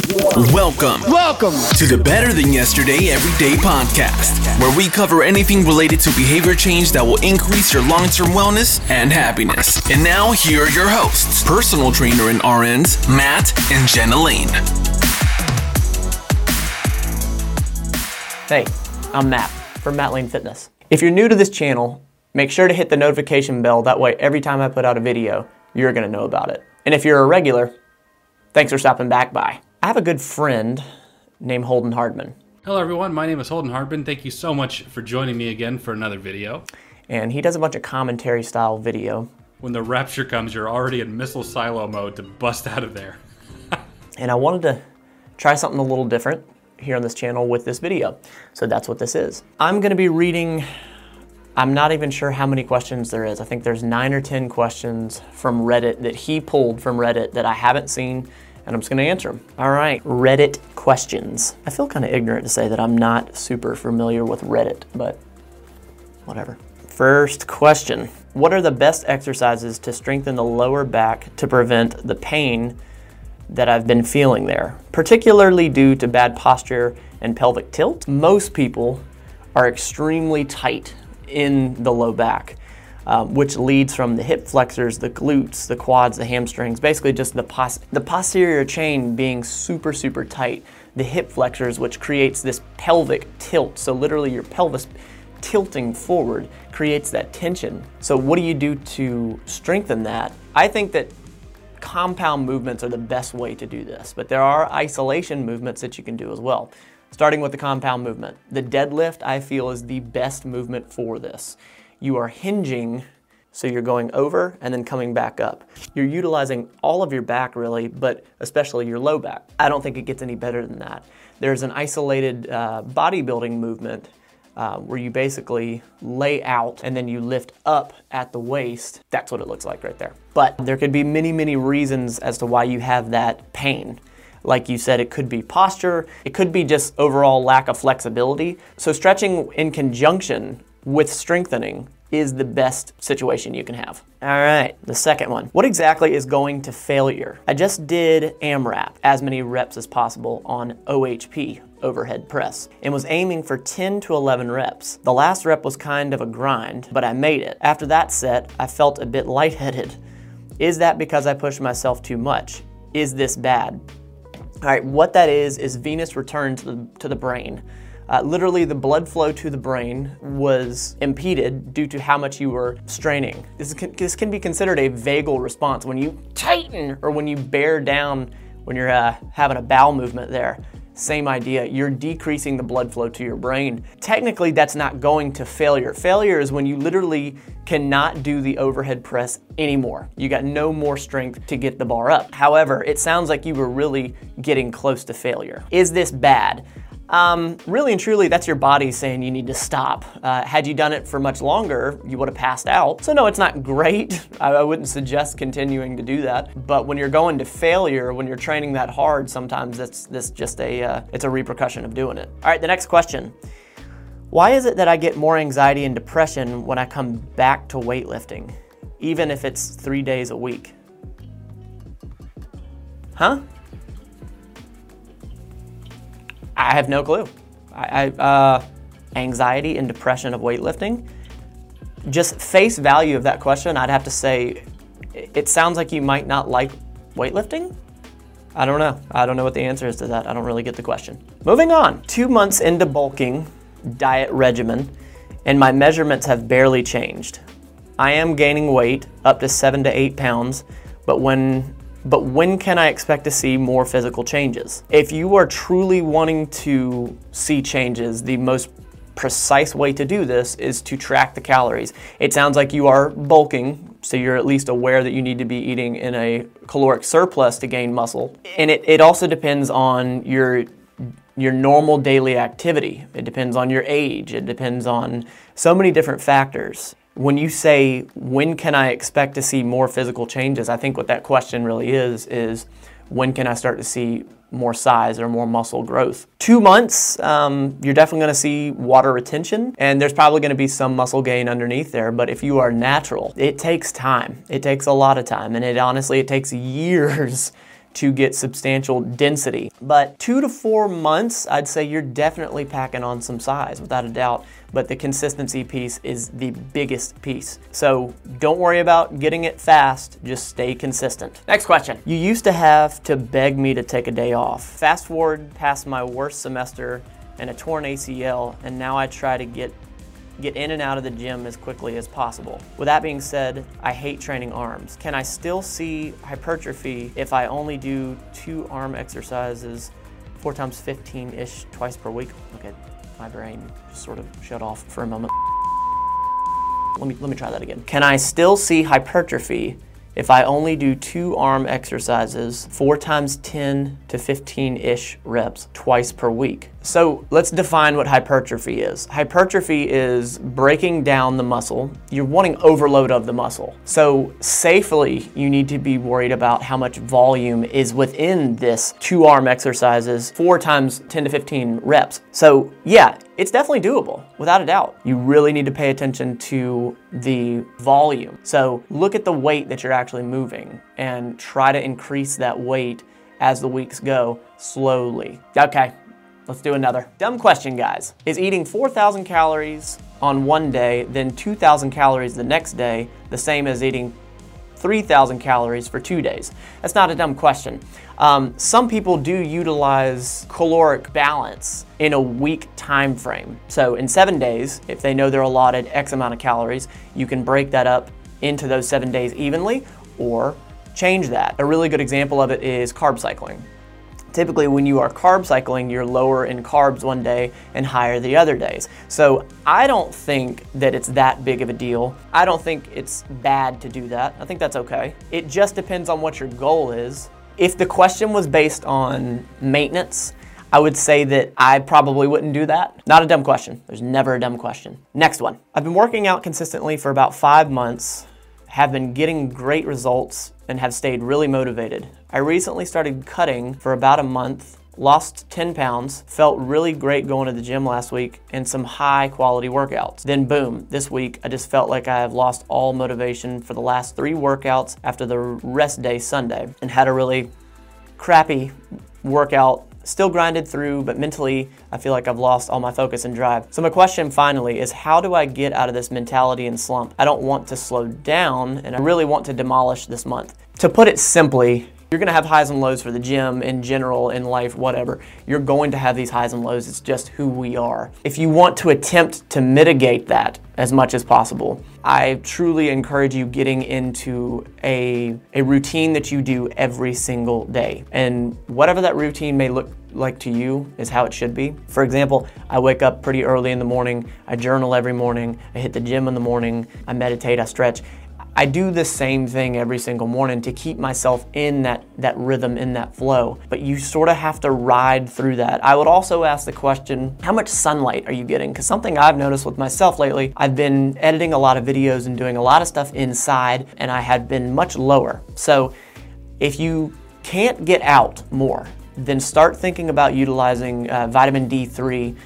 Welcome Welcome. to the Better Than Yesterday Everyday Podcast, where we cover anything related to behavior change that will increase your long term wellness and happiness. And now, here are your hosts personal trainer and RNs, Matt and Jenna Lane. Hey, I'm Matt from Matt Lane Fitness. If you're new to this channel, make sure to hit the notification bell. That way, every time I put out a video, you're going to know about it. And if you're a regular, thanks for stopping back by. I have a good friend named Holden Hardman, Hello, everyone. My name is Holden Hardman. Thank you so much for joining me again for another video. and he does a bunch of commentary style video. When the rapture comes, you're already in missile silo mode to bust out of there. And I wanted to try something a little different here on this channel with this video. So that's what this is. I'm going to be reading, I'm not even sure how many questions there is. I think there's nine or 10 questions from Reddit that he pulled from Reddit that I haven't seen, and I'm just to answer them. All right, Reddit questions. I feel kind of ignorant to say that I'm not super familiar with Reddit, but whatever. First question What are the best exercises to strengthen the lower back to prevent the pain that I've been feeling there, particularly due to bad posture and pelvic tilt? Most people are extremely tight in the low back. Um, which leads from the hip flexors, the glutes, the quads, the hamstrings, basically just the, pos- the posterior chain being super, super tight. The hip flexors, which creates this pelvic tilt. So, literally, your pelvis tilting forward creates that tension. So, what do you do to strengthen that? I think that compound movements are the best way to do this, but there are isolation movements that you can do as well. Starting with the compound movement. The deadlift, I feel, is the best movement for this. You are hinging, so you're going over and then coming back up. You're utilizing all of your back, really, but especially your low back. I don't think it gets any better than that. There's an isolated uh, bodybuilding movement uh, where you basically lay out and then you lift up at the waist. That's what it looks like right there. But there could be many, many reasons as to why you have that pain. Like you said, it could be posture, it could be just overall lack of flexibility. So, stretching in conjunction with strengthening is the best situation you can have. All right, the second one. What exactly is going to failure? I just did AMRAP, as many reps as possible, on OHP, overhead press, and was aiming for 10 to 11 reps. The last rep was kind of a grind, but I made it. After that set, I felt a bit lightheaded. Is that because I pushed myself too much? Is this bad? All right, what that is is venous return to the, to the brain. Uh, literally, the blood flow to the brain was impeded due to how much you were straining. This can, this can be considered a vagal response when you tighten or when you bear down when you're uh, having a bowel movement there. Same idea, you're decreasing the blood flow to your brain. Technically, that's not going to failure. Failure is when you literally cannot do the overhead press anymore. You got no more strength to get the bar up. However, it sounds like you were really getting close to failure. Is this bad? Um, really and truly, that's your body saying you need to stop. Uh, had you done it for much longer, you would have passed out. So no, it's not great. I, I wouldn't suggest continuing to do that. But when you're going to failure, when you're training that hard, sometimes that's that's just a uh, it's a repercussion of doing it. All right, the next question. Why is it that I get more anxiety and depression when I come back to weightlifting, even if it's three days a week? Huh? I have no clue. I, I uh, anxiety and depression of weightlifting. Just face value of that question, I'd have to say, it it sounds like you might not like weightlifting. I don't know. I don't know what the answer is to that. I don't really get the question. Moving on. Two months into bulking diet regimen, and my measurements have barely changed. I am gaining weight up to seven to eight pounds, but when but when can I expect to see more physical changes? If you are truly wanting to see changes, the most precise way to do this is to track the calories. It sounds like you are bulking, so you're at least aware that you need to be eating in a caloric surplus to gain muscle. And it, it also depends on your your normal daily activity. It depends on your age. It depends on so many different factors. When you say, when can I expect to see more physical changes? I think what that question really is, is when can I start to see more size or more muscle growth? Two months, um, you're definitely gonna see water retention, and there's probably gonna be some muscle gain underneath there, but if you are natural, it takes time. It takes a lot of time, and it honestly, it takes years to get substantial density. But two to four months, I'd say you're definitely packing on some size without a doubt. But the consistency piece is the biggest piece. So don't worry about getting it fast, just stay consistent. Next question. You used to have to beg me to take a day off. Fast forward past my worst semester and a torn ACL, and now I try to get get in and out of the gym as quickly as possible. With that being said, I hate training arms. Can I still see hypertrophy if I only do two arm exercises four times 15-ish twice per week? Okay, my brain just sort of shut off for a moment. Let me, let me try that again. Can I still see hypertrophy if I only do two arm exercises, four times 10 to 15 ish reps twice per week. So let's define what hypertrophy is. Hypertrophy is breaking down the muscle. You're wanting overload of the muscle. So safely, you need to be worried about how much volume is within this two arm exercises, four times 10 to 15 reps. So yeah, it's definitely doable, without a doubt. You really need to pay attention to the volume. So look at the weight that you're actually moving and try to increase that weight as the weeks go slowly. Okay, let's do another. Dumb question, guys. Is eating 4,000 calories on one day, then 2,000 calories the next day, the same as eating 3,000 calories for two days? That's not a dumb question. Um, some people do utilize caloric balance in a week time frame. So in seven days, if they know they're allotted X amount of calories, you can break that up into those seven days evenly or change that. A really good example of it is carb cycling. Typically, when you are carb cycling, you're lower in carbs one day and higher the other days. So, I don't think that it's that big of a deal. I don't think it's bad to do that. I think that's okay. It just depends on what your goal is. If the question was based on maintenance, I would say that I probably wouldn't do that. Not a dumb question. There's never a dumb question. Next one. I've been working out consistently for about five months, have been getting great results, and have stayed really motivated. I recently started cutting for about a month, lost 10 pounds, felt really great going to the gym last week, and some high quality workouts. Then, boom, this week I just felt like I have lost all motivation for the last three workouts after the rest day Sunday and had a really crappy workout still grinded through, but mentally, I feel like I've lost all my focus and drive. So, my question finally is how do I get out of this mentality and slump? I don't want to slow down, and I really want to demolish this month. To put it simply, you're to have highs and lows for the gym in general, in life, whatever. You're going to have these highs and lows. It's just who we are. If you want to attempt to mitigate that as much as possible, I truly encourage you getting into a, a routine that you do every single day. And whatever that routine may look like to you is how it should be. For example, I wake up pretty early in the morning, I journal every morning, I hit the gym in the morning, I meditate, I stretch. I do the same thing every single morning to keep myself in that, that rhythm, in that flow. But you sort of have to ride through that. I would also ask the question how much sunlight are you getting? Because something I've noticed with myself lately, I've been editing a lot of videos and doing a lot of stuff inside, and I had been much lower. So if you can't get out more, then start thinking about utilizing uh, vitamin D3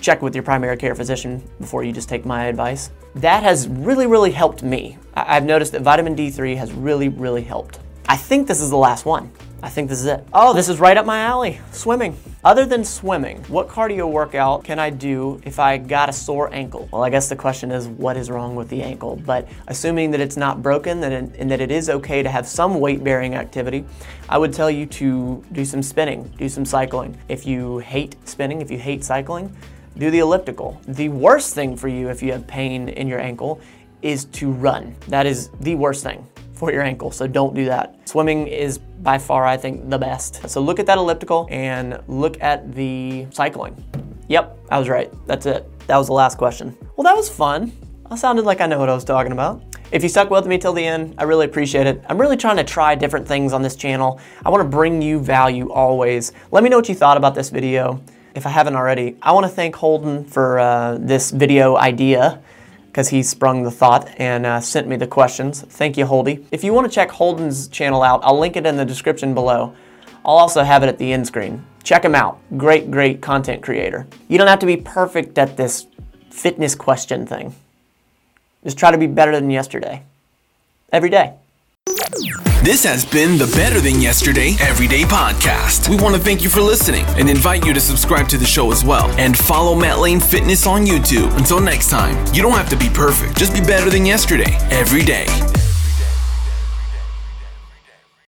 check with your primary care physician before you just take my advice. That has really, really helped me. I've noticed that vitamin D3 has really, really helped. I think this is the last one. I think this is it. Oh, this is right up my alley swimming. Other than swimming, what cardio workout can I do if I got a sore ankle? Well, I guess the question is what is wrong with the ankle? But assuming that it's not broken and that it is okay to have some weight bearing activity, I would tell you to do some spinning, do some cycling. If you hate spinning, if you hate cycling, do the elliptical. The worst thing for you if you have pain in your ankle is to run. That is the worst thing for your ankle, so don't do that. Swimming is by far, I think, the best. So look at that elliptical and look at the cycling. Yep, I was right. That's it. That was the last question. Well, that was fun. I sounded like I know what I was talking about. If you stuck with me till the end, I really appreciate it. I'm really trying to try different things on this channel. I want to bring you value always. Let me know what you thought about this video if I haven't already, I want to thank Holden for uh, this video idea because he sprung the thought and uh, sent me the questions. Thank you, Holdy. If you want to check Holden's channel out, I'll link it in the description below. I'll also have it at the end screen. Check him out. Great, great content creator. You don't have to be perfect at this fitness question thing. Just try to be better than yesterday. Every day. This has been the Better Than Yesterday Everyday Podcast. We want to thank you for listening and invite you to subscribe to the show as well. And follow Matt Lane Fitness on YouTube. Until next time, you don't have to be perfect, just be better than yesterday every day.